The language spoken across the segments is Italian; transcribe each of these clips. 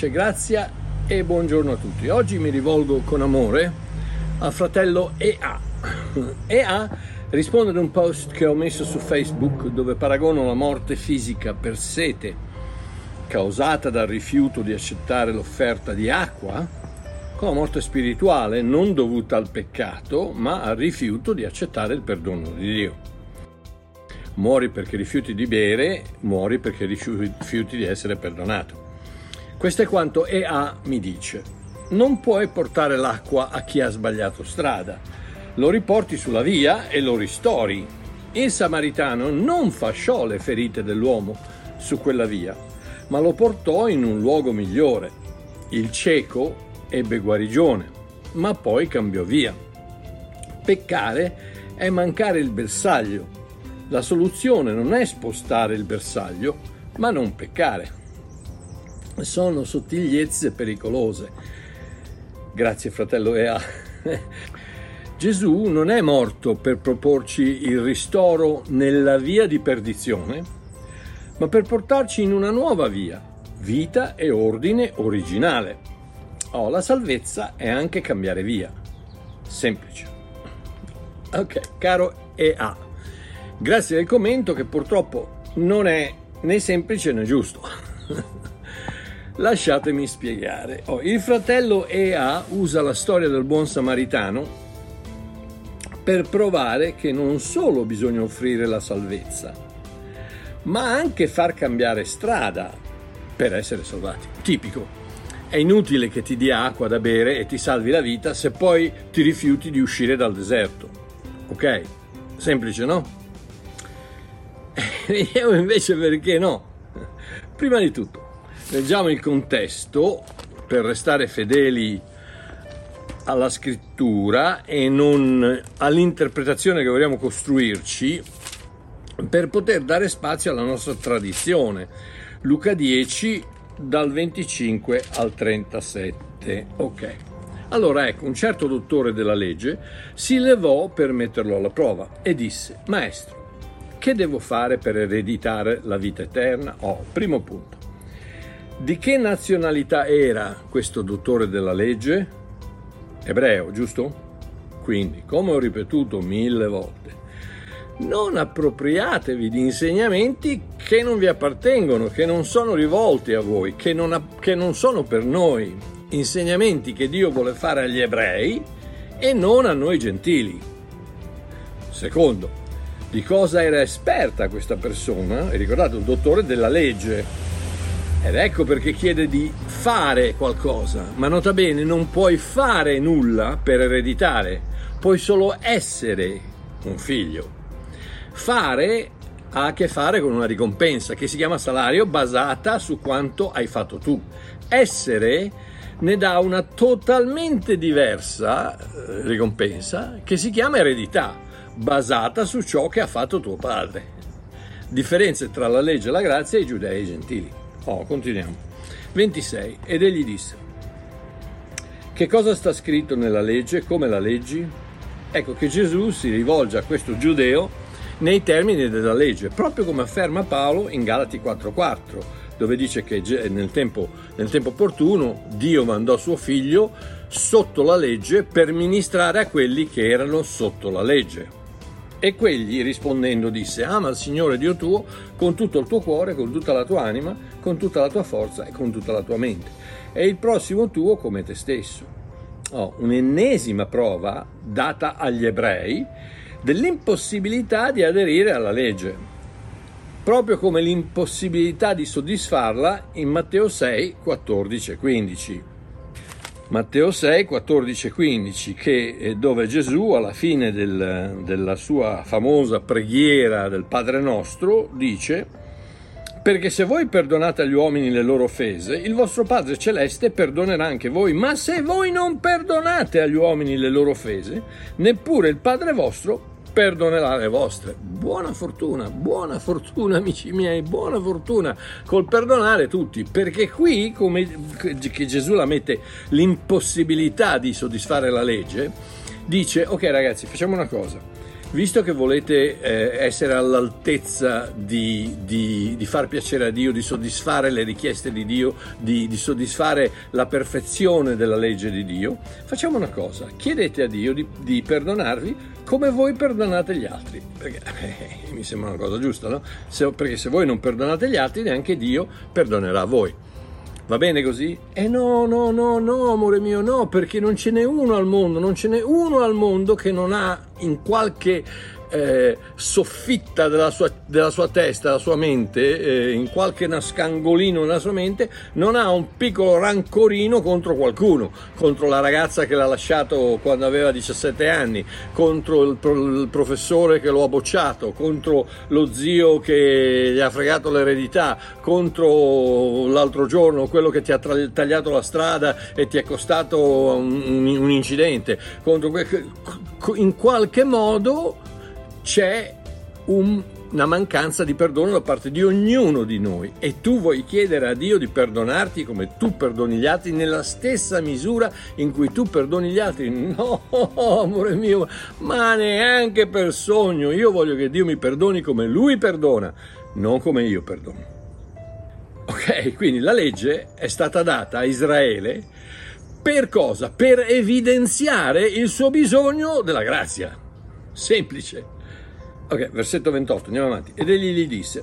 Pace, grazia e buongiorno a tutti. Oggi mi rivolgo con amore al fratello EA. EA risponde ad un post che ho messo su Facebook dove paragono la morte fisica per sete causata dal rifiuto di accettare l'offerta di acqua con la morte spirituale non dovuta al peccato ma al rifiuto di accettare il perdono di Dio. Muori perché rifiuti di bere, muori perché rifiuti di essere perdonato. Questo è quanto EA mi dice. Non puoi portare l'acqua a chi ha sbagliato strada. Lo riporti sulla via e lo ristori. Il samaritano non fasciò le ferite dell'uomo su quella via, ma lo portò in un luogo migliore. Il cieco ebbe guarigione, ma poi cambiò via. Peccare è mancare il bersaglio. La soluzione non è spostare il bersaglio, ma non peccare sono sottigliezze pericolose. Grazie fratello Ea. Gesù non è morto per proporci il ristoro nella via di perdizione, ma per portarci in una nuova via, vita e ordine originale. Oh, la salvezza è anche cambiare via. Semplice. Ok, caro EA, grazie del commento che purtroppo non è né semplice né giusto. Lasciatemi spiegare. Oh, il fratello EA usa la storia del buon samaritano per provare che non solo bisogna offrire la salvezza, ma anche far cambiare strada per essere salvati. Tipico. È inutile che ti dia acqua da bere e ti salvi la vita se poi ti rifiuti di uscire dal deserto. Ok? Semplice, no? Vediamo invece perché no. Prima di tutto, Leggiamo il contesto per restare fedeli alla scrittura e non all'interpretazione che vogliamo costruirci per poter dare spazio alla nostra tradizione. Luca 10 dal 25 al 37. Ok. Allora ecco, un certo dottore della legge si levò per metterlo alla prova e disse, Maestro, che devo fare per ereditare la vita eterna? Oh, primo punto. Di che nazionalità era questo dottore della legge? Ebreo, giusto? Quindi, come ho ripetuto mille volte, non appropriatevi di insegnamenti che non vi appartengono, che non sono rivolti a voi, che non, che non sono per noi. Insegnamenti che Dio vuole fare agli ebrei e non a noi gentili. Secondo, di cosa era esperta questa persona? E ricordate, un dottore della legge ed ecco perché chiede di fare qualcosa, ma nota bene, non puoi fare nulla per ereditare, puoi solo essere un figlio. Fare ha a che fare con una ricompensa che si chiama salario basata su quanto hai fatto tu. Essere ne dà una totalmente diversa eh, ricompensa che si chiama eredità, basata su ciò che ha fatto tuo padre. Differenze tra la legge e la grazia e i giudei e i gentili. Oh, continuiamo. 26. Ed egli disse, che cosa sta scritto nella legge? Come la leggi? Ecco che Gesù si rivolge a questo giudeo nei termini della legge, proprio come afferma Paolo in Galati 4:4, dove dice che nel tempo, nel tempo opportuno Dio mandò suo figlio sotto la legge per ministrare a quelli che erano sotto la legge. E quegli rispondendo disse, ama il Signore Dio tuo con tutto il tuo cuore, con tutta la tua anima, con tutta la tua forza e con tutta la tua mente. E il prossimo tuo come te stesso. Oh, un'ennesima prova data agli ebrei dell'impossibilità di aderire alla legge, proprio come l'impossibilità di soddisfarla in Matteo 6, 14 e 15. Matteo 6, 14 e 15, che, dove Gesù alla fine del, della sua famosa preghiera del Padre nostro dice perché se voi perdonate agli uomini le loro offese, il vostro Padre Celeste perdonerà anche voi, ma se voi non perdonate agli uomini le loro offese, neppure il Padre vostro perdonerà le vostre. Buona fortuna, buona fortuna amici miei, buona fortuna col perdonare tutti, perché qui, come che Gesù la mette l'impossibilità di soddisfare la legge, dice ok ragazzi facciamo una cosa, visto che volete eh, essere all'altezza di, di, di, far piacere a Dio, di soddisfare le richieste di Dio, di, di, soddisfare la perfezione della legge di Dio, facciamo una cosa, chiedete a Dio di, perdonarvi come voi perdonate gli altri, perché eh, mi sembra una cosa giusta, no? Se, perché se voi non perdonate gli altri, neanche Dio perdonerà voi. Va bene così? Eh no, no, no, no, amore mio, no, perché non ce n'è uno al mondo, non ce n'è uno al mondo che non ha in qualche eh, soffitta della sua, della sua, testa, della sua mente, eh, in qualche nascangolino nella sua mente, non ha un piccolo rancorino contro qualcuno, contro la ragazza che l'ha lasciato quando aveva 17 anni, contro il, il professore che lo ha bocciato, contro lo zio che gli ha fregato l'eredità, contro l'altro giorno quello che ti ha tagliato la strada e ti è costato un, un, incidente, contro, in qualche modo c'è un, una mancanza di perdono da parte di ognuno di noi e tu vuoi chiedere a Dio di perdonarti come tu perdoni gli altri nella stessa misura in cui tu perdoni gli altri. No, amore mio, ma neanche per sogno. Io voglio che Dio mi perdoni come Lui perdona, non come io perdono. Ok, quindi la legge è stata data a Israele per cosa? Per evidenziare il suo bisogno della grazia. Semplice. Ok, versetto 28, andiamo avanti. Ed egli gli disse,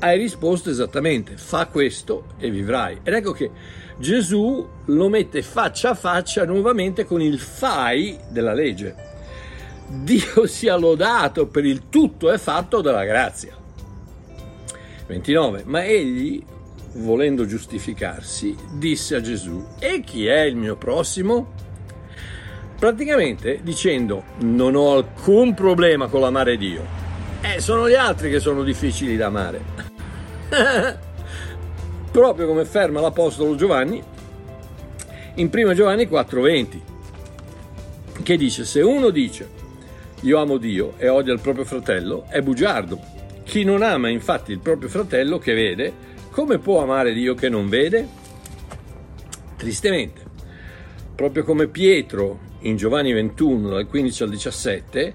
hai risposto esattamente, fa questo e vivrai. Ed ecco che Gesù lo mette faccia a faccia nuovamente con il fai della legge. Dio sia lodato per il tutto è fatto della grazia. 29. Ma egli, volendo giustificarsi, disse a Gesù, e chi è il mio prossimo? Praticamente dicendo non ho alcun problema con l'amare Dio, eh, sono gli altri che sono difficili da amare. Proprio come ferma l'Apostolo Giovanni in 1 Giovanni 4:20, che dice se uno dice io amo Dio e odia il proprio fratello è bugiardo. Chi non ama infatti il proprio fratello che vede, come può amare Dio che non vede? Tristemente, proprio come Pietro in Giovanni 21 dal 15 al 17,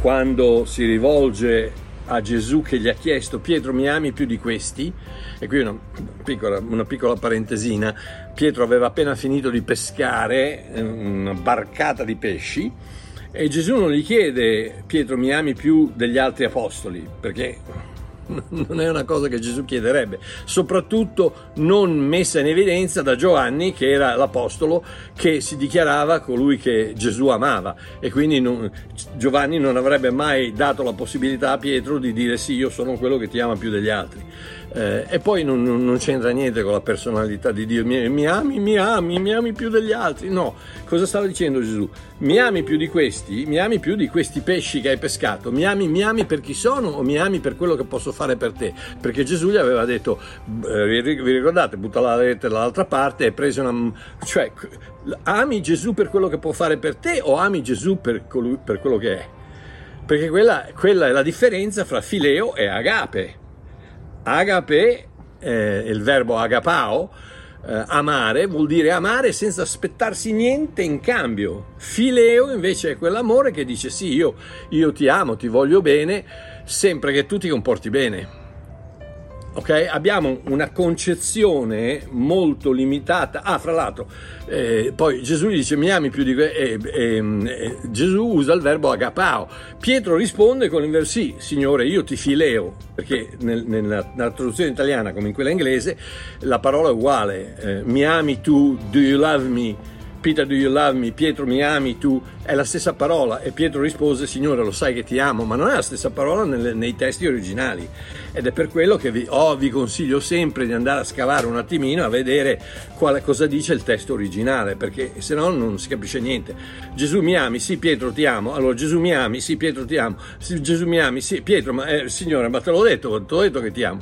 quando si rivolge a Gesù che gli ha chiesto Pietro mi ami più di questi? E qui una piccola, una piccola parentesina, Pietro aveva appena finito di pescare eh, una barcata di pesci e Gesù non gli chiede Pietro mi ami più degli altri apostoli, perché non è una cosa che Gesù chiederebbe, soprattutto non messa in evidenza da Giovanni, che era l'apostolo che si dichiarava colui che Gesù amava e quindi non, Giovanni non avrebbe mai dato la possibilità a Pietro di dire sì, io sono quello che ti ama più degli altri. Eh, e poi non, non, c'entra niente con la personalità di Dio, mi, mi, ami, mi ami, mi ami più degli altri. No, cosa stava dicendo Gesù? Mi ami più di questi, mi ami più di questi pesci che hai pescato, mi ami, mi ami per chi sono o mi ami per quello che posso fare per te? Perché Gesù gli aveva detto, eh, vi ricordate, butta la lettera dall'altra parte e prese una... cioè ami Gesù per quello che può fare per te o ami Gesù per, colui, per quello che è? Perché quella, quella è la differenza fra fileo e agape Agape, eh, il verbo agapao, eh, amare, vuol dire amare senza aspettarsi niente in cambio. Fileo invece è quell'amore che dice sì, io, io ti amo, ti voglio bene, sempre che tu ti comporti bene. Okay? Abbiamo una concezione molto limitata. Ah, fra l'altro, eh, poi Gesù gli dice mi ami più di que-", e, e, e, Gesù usa il verbo agapao. Pietro risponde con il verbo sì, Signore, io ti fileo, perché nel, nella, nella, traduzione italiana come in quella inglese la parola è uguale. Eh, mi ami tu, do you love me? Peter, do you love me? Pietro, mi ami tu? È la stessa parola e Pietro rispose, Signore, lo sai che ti amo, ma non è la stessa parola nelle, nei testi originali. Ed è per quello che vi, oh, vi, consiglio sempre di andare a scavare un attimino a vedere quale, cosa dice il testo originale, perché se no non si capisce niente. Gesù mi ami, sì Pietro ti amo, allora Gesù mi ami, sì Pietro ti amo, sì, Gesù mi ami, sì Pietro, ma eh, Signore, ma te l'ho detto, te l'ho detto che ti amo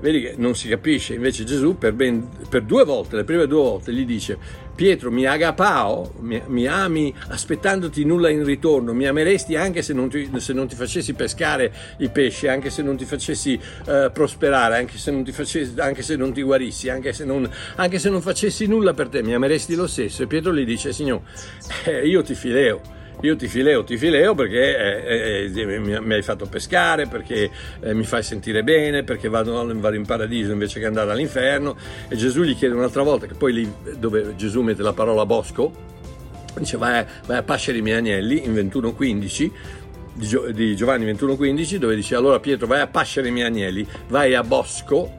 vedi che non si capisce. Invece Gesù per, ben, per, due volte, le prime due volte, gli dice Pietro mi agapao, mi, mi, ami aspettandoti nulla in ritorno, mi ameresti anche se non, ti, se non ti facessi pescare i pesci, anche se non ti facessi uh, prosperare, anche se non ti, facessi, anche se non ti guarissi, anche se non, anche se non facessi nulla per te, mi ameresti lo stesso. E Pietro gli dice Signore, eh, io ti fileo io ti fileo, ti fileo perché eh, eh, mi, hai fatto pescare, perché eh, mi fai sentire bene, perché vado, vado, in paradiso invece che andare all'inferno. E Gesù gli chiede un'altra volta, che poi lì dove Gesù mette la parola bosco, dice vai, vai a pascere i miei agnelli in 21.15 di Giovanni 21.15 dove dice allora Pietro vai a pascere i miei agnelli, vai a bosco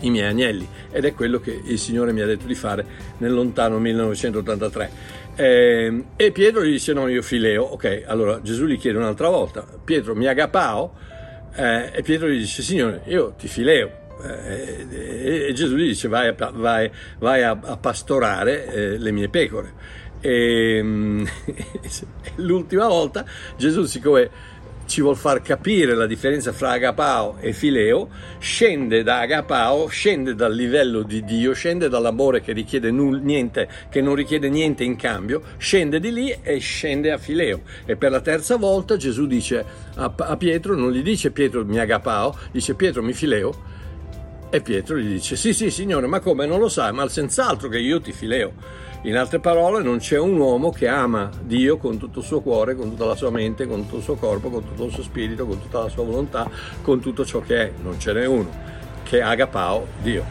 i miei agnelli ed è quello che il Signore mi ha detto di fare nel lontano 1983. Eh, e Pietro gli dice no, io fileo, ok, allora Gesù gli chiede un'altra volta, Pietro mi agapao eh, e Pietro gli dice Signore io ti fileo. Eh, e, e, Gesù gli dice vai a, vai, vai a, a pastorare eh, le mie pecore. E, l'ultima volta Gesù siccome ci vuol far capire la differenza fra agapao e fileo, scende da agapao, scende dal livello di Dio, scende dall'amore che null, niente, che non richiede niente in cambio, scende di lì e scende a fileo. E per la terza volta Gesù dice a, a Pietro, non gli dice Pietro mi agapao, dice Pietro mi fileo. E Pietro gli dice sì sì signore ma come non lo sai ma senz'altro che io ti fileo in altre parole, non c'è un uomo che ama Dio con tutto il suo cuore, con tutta la sua mente, con tutto il suo corpo, con tutto il suo spirito, con tutta la sua volontà, con tutto ciò che è. Non ce n'è uno che agapao Dio.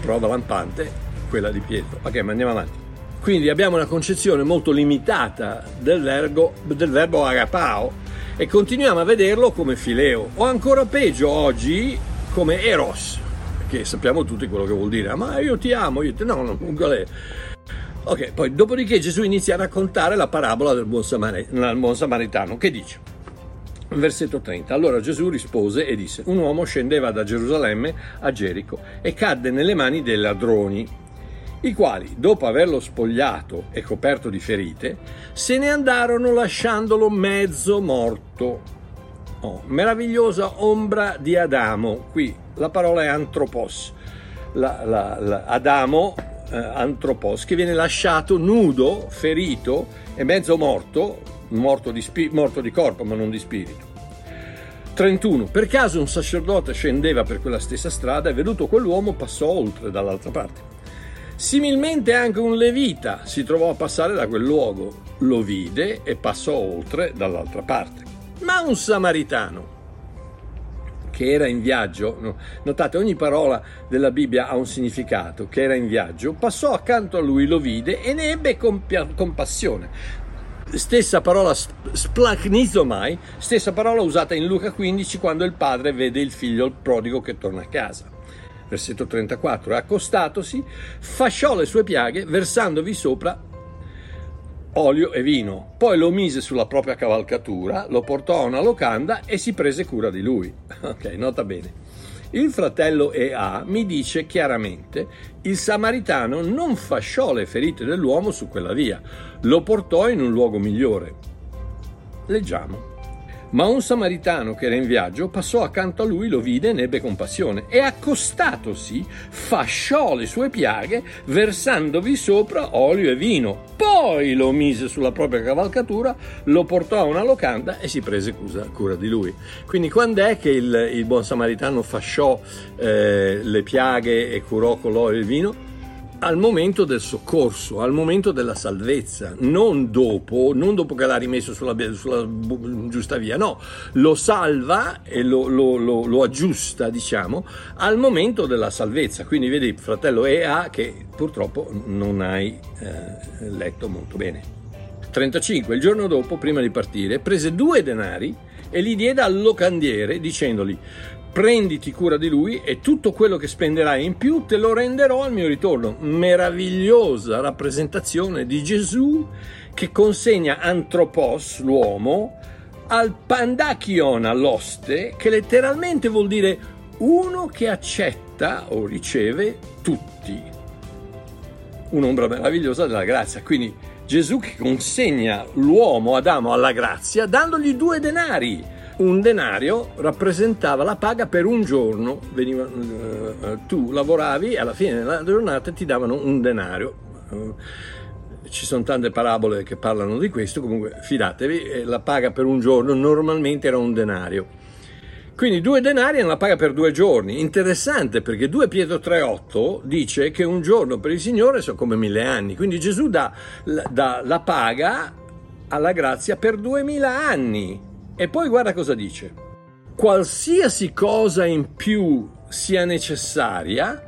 Prova lampante, quella di Pietro. Ok, ma andiamo avanti. Quindi abbiamo una concezione molto limitata del verbo, del verbo agapao e continuiamo a vederlo come fileo o ancora peggio oggi come eros che sappiamo tutti quello che vuol dire, ma io ti amo, io ti... no, no, qual è? Ok, poi dopodiché Gesù inizia a raccontare la parabola del buon, Samaritano, buon samaritano, che dice? Versetto 30. Allora Gesù rispose e disse: Un uomo scendeva da Gerusalemme a Gerico e cadde nelle mani dei ladroni, i quali, dopo averlo spogliato e coperto di ferite, se ne andarono lasciandolo mezzo morto. Oh, meravigliosa ombra di Adamo. Qui la parola è antropos. La, la, la, Adamo, eh, antropos, che viene lasciato nudo, ferito e mezzo morto, morto di, spi- morto di corpo ma non di spirito. 31. Per caso un sacerdote scendeva per quella stessa strada e veduto quell'uomo passò oltre dall'altra parte. Similmente anche un levita si trovò a passare da quel luogo, lo vide e passò oltre dall'altra parte. Ma un samaritano che era in viaggio, notate ogni parola della Bibbia ha un significato, che era in viaggio, passò accanto a lui, lo vide e ne ebbe compassione. Stessa parola splachnizomai, stessa parola usata in Luca 15 quando il padre vede il figlio il prodigo che torna a casa. Versetto 34. Accostatosi, fasciò le sue piaghe, versandovi sopra olio e vino. Poi lo mise sulla propria cavalcatura, lo portò a una locanda e si prese cura di lui. Ok, nota bene. Il fratello Ea mi dice chiaramente: il samaritano non fasciò le ferite dell'uomo su quella via, lo portò in un luogo migliore. Leggiamo. Ma un samaritano che era in viaggio passò accanto a lui, lo vide e ne ebbe compassione e accostatosi fasciò le sue piaghe versandovi sopra olio e vino. Poi lo mise sulla propria cavalcatura, lo portò a una locanda e si prese cura di lui. Quindi quando è che il, il buon samaritano fasciò eh, le piaghe e curò con l'olio e il vino? Al momento del soccorso, al momento della salvezza, non dopo, non dopo che l'ha rimesso sulla, sulla giusta via, no, lo salva e lo, lo, lo, lo, aggiusta, diciamo, al momento della salvezza. Quindi vedi, fratello EA, che purtroppo non hai eh, letto molto bene. 35. Il giorno dopo, prima di partire, prese due denari e li diede al locandiere dicendogli prenditi cura di lui e tutto quello che spenderai in più te lo renderò al mio ritorno. Meravigliosa rappresentazione di Gesù che consegna Antropos, l'uomo, al Pandachion, all'oste, che letteralmente vuol dire uno che accetta o riceve tutti. Un'ombra meravigliosa della grazia. Quindi Gesù che consegna l'uomo Adamo alla grazia dandogli due denari un denario rappresentava la paga per un giorno, Veniva, uh, tu lavoravi e alla fine della giornata ti davano un denario. Uh, ci sono tante parabole che parlano di questo, comunque fidatevi, la paga per un giorno normalmente era un denario. Quindi due denari è una paga per due giorni. Interessante perché 2 Pietro 3,8 dice che un giorno per il Signore sono come mille anni. Quindi Gesù dà, dà la paga alla grazia per duemila anni. E poi guarda cosa dice. Qualsiasi cosa in più sia necessaria,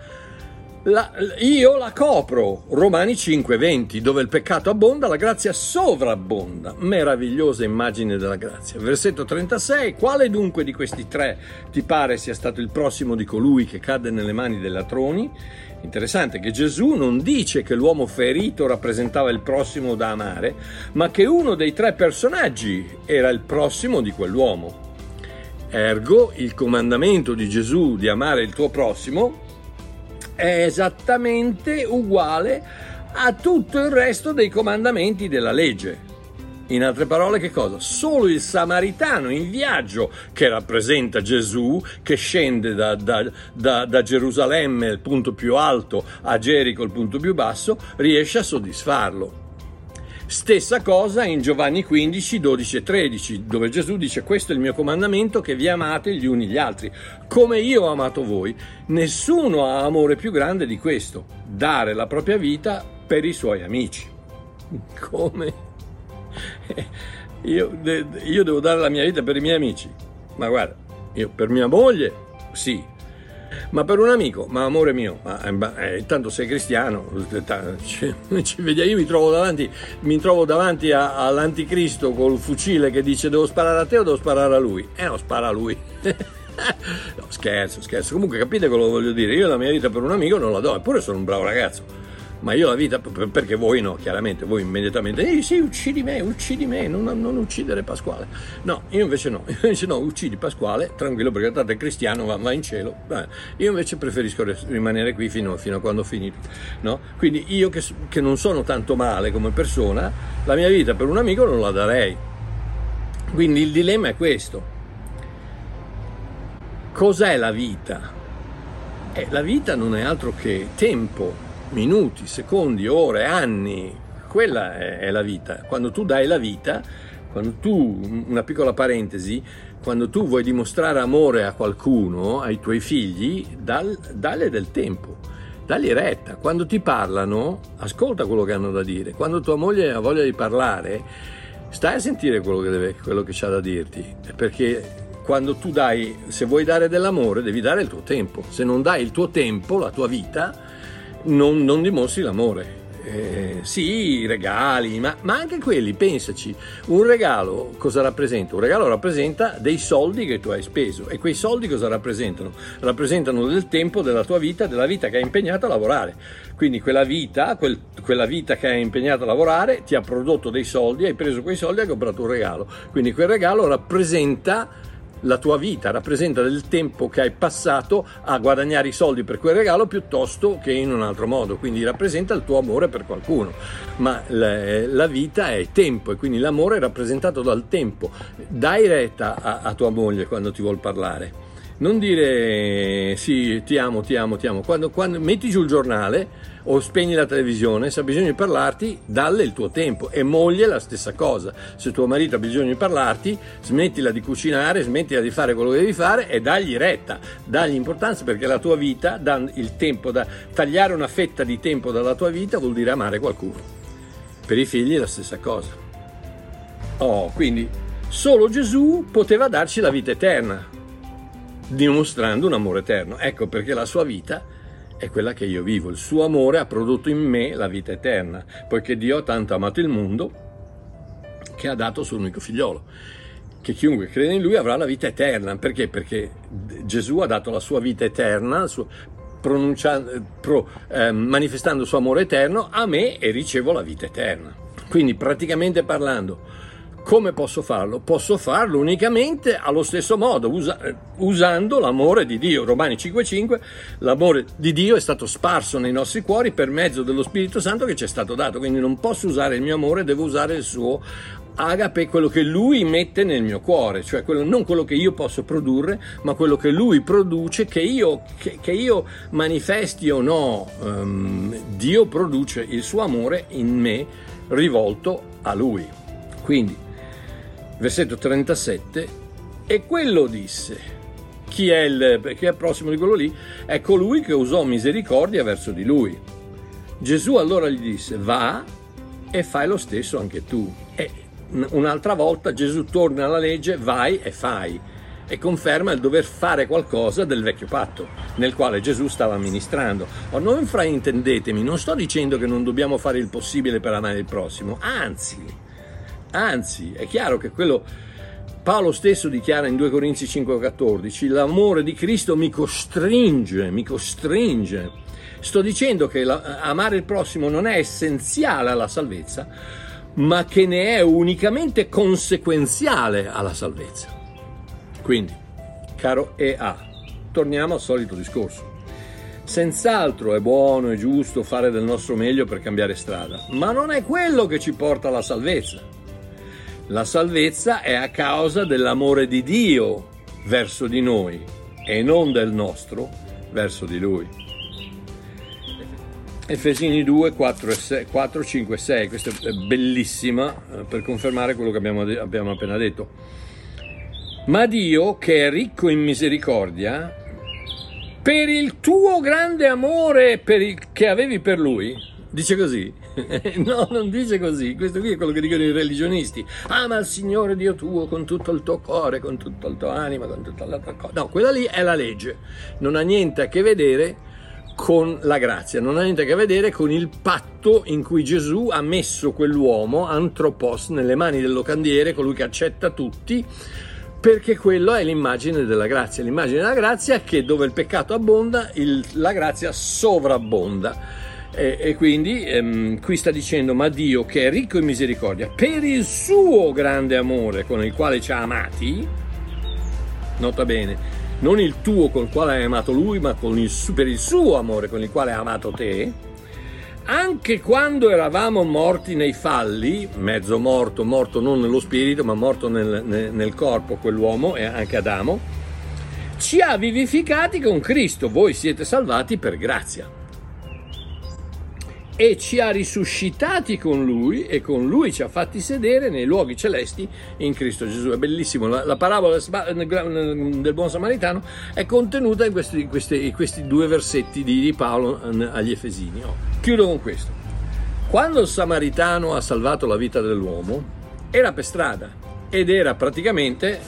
la, io la copro, Romani 5:20, dove il peccato abbonda, la grazia sovrabbonda. Meravigliosa immagine della grazia. Versetto 36, quale dunque di questi tre ti pare sia stato il prossimo di colui che cadde nelle mani dei latroni? Interessante che Gesù non dice che l'uomo ferito rappresentava il prossimo da amare, ma che uno dei tre personaggi era il prossimo di quell'uomo. Ergo, il comandamento di Gesù di amare il tuo prossimo è esattamente uguale a tutto il resto dei comandamenti della legge. In altre parole, che cosa? Solo il samaritano in viaggio, che rappresenta Gesù, che scende da, da, da, da, Gerusalemme, il punto più alto, a Gerico, il punto più basso, riesce a soddisfarlo. Stessa cosa in Giovanni 15, 12 e 13, dove Gesù dice questo è il mio comandamento che vi amate gli uni gli altri, come io ho amato voi. Nessuno ha amore più grande di questo, dare la propria vita per i suoi amici. Come? Io, io devo dare la mia vita per i miei amici. Ma guarda, io per mia moglie, sì, ma per un amico, ma amore mio, ma, eh, eh tanto sei cristiano, ci, ci vediamo, io mi trovo davanti, mi trovo davanti a, all'anticristo col fucile che dice devo sparare a te o devo sparare a lui? Eh no, spara a lui. no, scherzo, scherzo. Comunque capite quello che voglio dire? Io la mia vita per un amico non la do, eppure sono un bravo ragazzo ma io la vita, perché voi no, chiaramente, voi immediatamente, eh sì, uccidi me, uccidi me, non, non uccidere Pasquale. No, io invece no, io invece no, uccidi Pasquale, tranquillo, perché tanto è cristiano, va, va in cielo. Beh, io invece preferisco rimanere qui fino, fino, a quando finito. No? Quindi io che, che non sono tanto male come persona, la mia vita per un amico non la darei. Quindi il dilemma è questo. Cos'è la vita? Eh, la vita non è altro che tempo, minuti, secondi, ore, anni, quella è, la vita. Quando tu dai la vita, quando tu, una piccola parentesi, quando tu vuoi dimostrare amore a qualcuno, ai tuoi figli, dal, dalle del tempo, dagli retta. Quando ti parlano, ascolta quello che hanno da dire. Quando tua moglie ha voglia di parlare, stai a sentire quello che, deve, quello che c'ha da dirti. Perché quando tu dai, se vuoi dare dell'amore, devi dare il tuo tempo. Se non dai il tuo tempo, la tua vita, non, non dimostri l'amore. Eh, sì, regali, ma, ma, anche quelli, pensaci, un regalo cosa rappresenta? Un regalo rappresenta dei soldi che tu hai speso e quei soldi cosa rappresentano? Rappresentano del tempo della tua vita, della vita che hai impegnato a lavorare. Quindi quella vita, quel, quella vita che hai impegnato a lavorare ti ha prodotto dei soldi, hai preso quei soldi e hai comprato un regalo. Quindi quel regalo rappresenta la tua vita, rappresenta del tempo che hai passato a guadagnare i soldi per quel regalo piuttosto che in un altro modo, quindi rappresenta il tuo amore per qualcuno, ma la, vita è tempo e quindi l'amore è rappresentato dal tempo. Dai retta a, a tua moglie quando ti vuol parlare. Non dire sì, ti amo, ti amo, ti amo. Quando, quando metti giù il giornale, o spegni la televisione, se ha bisogno di parlarti, dalle il tuo tempo. E moglie la stessa cosa. Se tuo marito ha bisogno di parlarti, smettila di cucinare, smettila di fare quello che devi fare e dagli retta, dagli importanza perché la tua vita, il tempo da tagliare una fetta di tempo dalla tua vita vuol dire amare qualcuno. Per i figli è la stessa cosa. Oh, quindi solo Gesù poteva darci la vita eterna, dimostrando un amore eterno. Ecco perché la sua vita è quella che io vivo. Il suo amore ha prodotto in me la vita eterna, poiché Dio ha tanto amato il mondo che ha dato suo unico figliolo. Che chiunque crede in lui avrà la vita eterna. Perché? Perché Gesù ha dato la sua vita eterna, pro, eh, manifestando il suo amore eterno a me e ricevo la vita eterna. Quindi praticamente parlando, come posso farlo? Posso farlo unicamente allo stesso modo, usa, usando l'amore di Dio. Romani 5:5, l'amore di Dio è stato sparso nei nostri cuori per mezzo dello Spirito Santo che ci è stato dato, quindi non posso usare il mio amore, devo usare il suo agape, quello che lui mette nel mio cuore, cioè quello, non quello che io posso produrre, ma quello che lui produce, che io, che, che io manifesti o no. Um, Dio produce il suo amore in me rivolto a lui. Quindi versetto 37, e quello disse, chi è, il, chi è prossimo di quello lì? È colui che usò misericordia verso di lui. Gesù allora gli disse, va e fai lo stesso anche tu. E un'altra volta Gesù torna alla legge, vai e fai e conferma il dover fare qualcosa del vecchio patto nel quale Gesù stava amministrando. O non fraintendetemi, non sto dicendo che non dobbiamo fare il possibile per amare il prossimo, anzi, anzi, è chiaro che quello Paolo stesso dichiara in 2 Corinzi 5:14, l'amore di Cristo mi costringe, mi costringe. Sto dicendo che la, amare il prossimo non è essenziale alla salvezza, ma che ne è unicamente conseguenziale alla salvezza. Quindi, caro EA, torniamo al solito discorso. Senz'altro è buono e giusto fare del nostro meglio per cambiare strada, ma non è quello che ci porta alla salvezza. La salvezza è a causa dell'amore di Dio verso di noi e non del nostro verso di Lui. Efesini 2, 4, 6, 4 5 6, questa è bellissima eh, per confermare quello che abbiamo, abbiamo appena detto. Ma Dio, che è ricco in misericordia, per il tuo grande amore il, che avevi per lui, dice così. no, non dice così. Questo qui è quello che dicono i religionisti. Ama il Signore Dio tuo con tutto il tuo cuore, con tutta la tua anima, con tutta la tua cosa. No, quella lì è la legge. Non ha niente a che vedere con la grazia, non ha niente a che vedere con il patto in cui Gesù ha messo quell'uomo, antropos, nelle mani del locandiere, colui che accetta tutti perché quello è l'immagine della grazia. L'immagine della grazia che dove il peccato abbonda, il, la grazia sovrabbonda. E, e quindi ehm, qui sta dicendo, ma Dio che è ricco in misericordia, per il suo grande amore con il quale ci ha amati, nota bene, non il tuo con il quale hai amato lui, ma il, per il suo amore con il quale ha amato te, anche quando eravamo morti nei falli, mezzo morto, morto non nello spirito, ma morto nel, nel, nel corpo, quell'uomo e anche Adamo, ci ha vivificati con Cristo, voi siete salvati per grazia e ci ha risuscitati con lui e con lui ci ha fatti sedere nei luoghi celesti in Cristo Gesù. È bellissimo, la, la parabola del buon samaritano è contenuta in questi, in questi, in questi due versetti di, di Paolo agli Efesini. Oh. Chiudo con questo. Quando il samaritano ha salvato la vita dell'uomo, era per strada ed era praticamente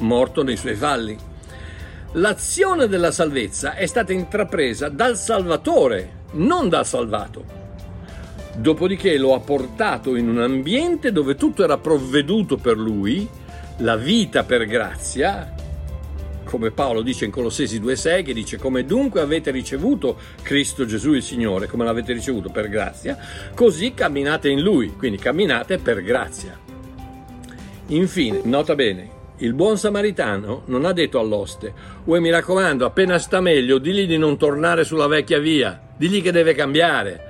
morto nei suoi falli. L'azione della salvezza è stata intrapresa dal Salvatore, non dal salvato. Dopodiché lo ha portato in un ambiente dove tutto era provveduto per lui, la vita per grazia, come Paolo dice in Colossesi 2,6, che dice come dunque avete ricevuto Cristo Gesù il Signore, come l'avete ricevuto per grazia, così camminate in Lui, quindi camminate per grazia. Infine, nota bene, il buon samaritano non ha detto all'oste, uè mi raccomando, appena sta meglio, digli di non tornare sulla vecchia via, digli che deve cambiare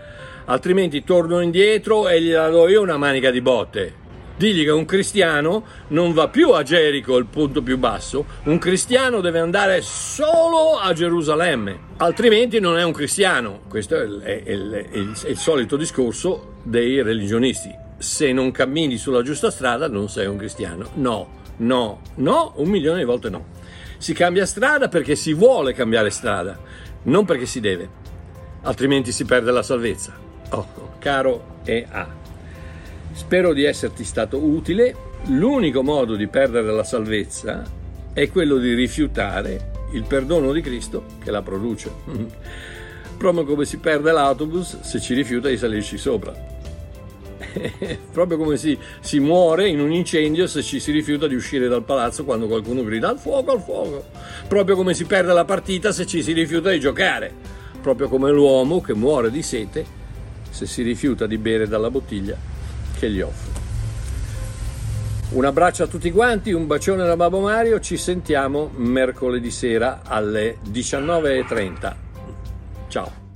altrimenti torno indietro e gliela do io una manica di botte. Digli che un cristiano non va più a Gerico, il punto più basso, un cristiano deve andare solo a Gerusalemme, altrimenti non è un cristiano. Questo è il, è il, è il, è il solito discorso dei religionisti. Se non cammini sulla giusta strada non sei un cristiano. No, no, no, un milione di volte no. Si cambia strada perché si vuole cambiare strada, non perché si deve, altrimenti si perde la salvezza. Oh, caro EA, spero di esserti stato utile. L'unico modo di perdere la salvezza è quello di rifiutare il perdono di Cristo che la produce. Proprio come si perde l'autobus se ci rifiuta di salirci sopra. Proprio come si, si, muore in un incendio se ci si rifiuta di uscire dal palazzo quando qualcuno grida al fuoco, al fuoco. Proprio come si perde la partita se ci si rifiuta di giocare. Proprio come l'uomo che muore di sete se si rifiuta di bere dalla bottiglia che gli offro. Un abbraccio a tutti quanti, un bacione da Babbo Mario, ci sentiamo mercoledì sera alle 19.30. Ciao!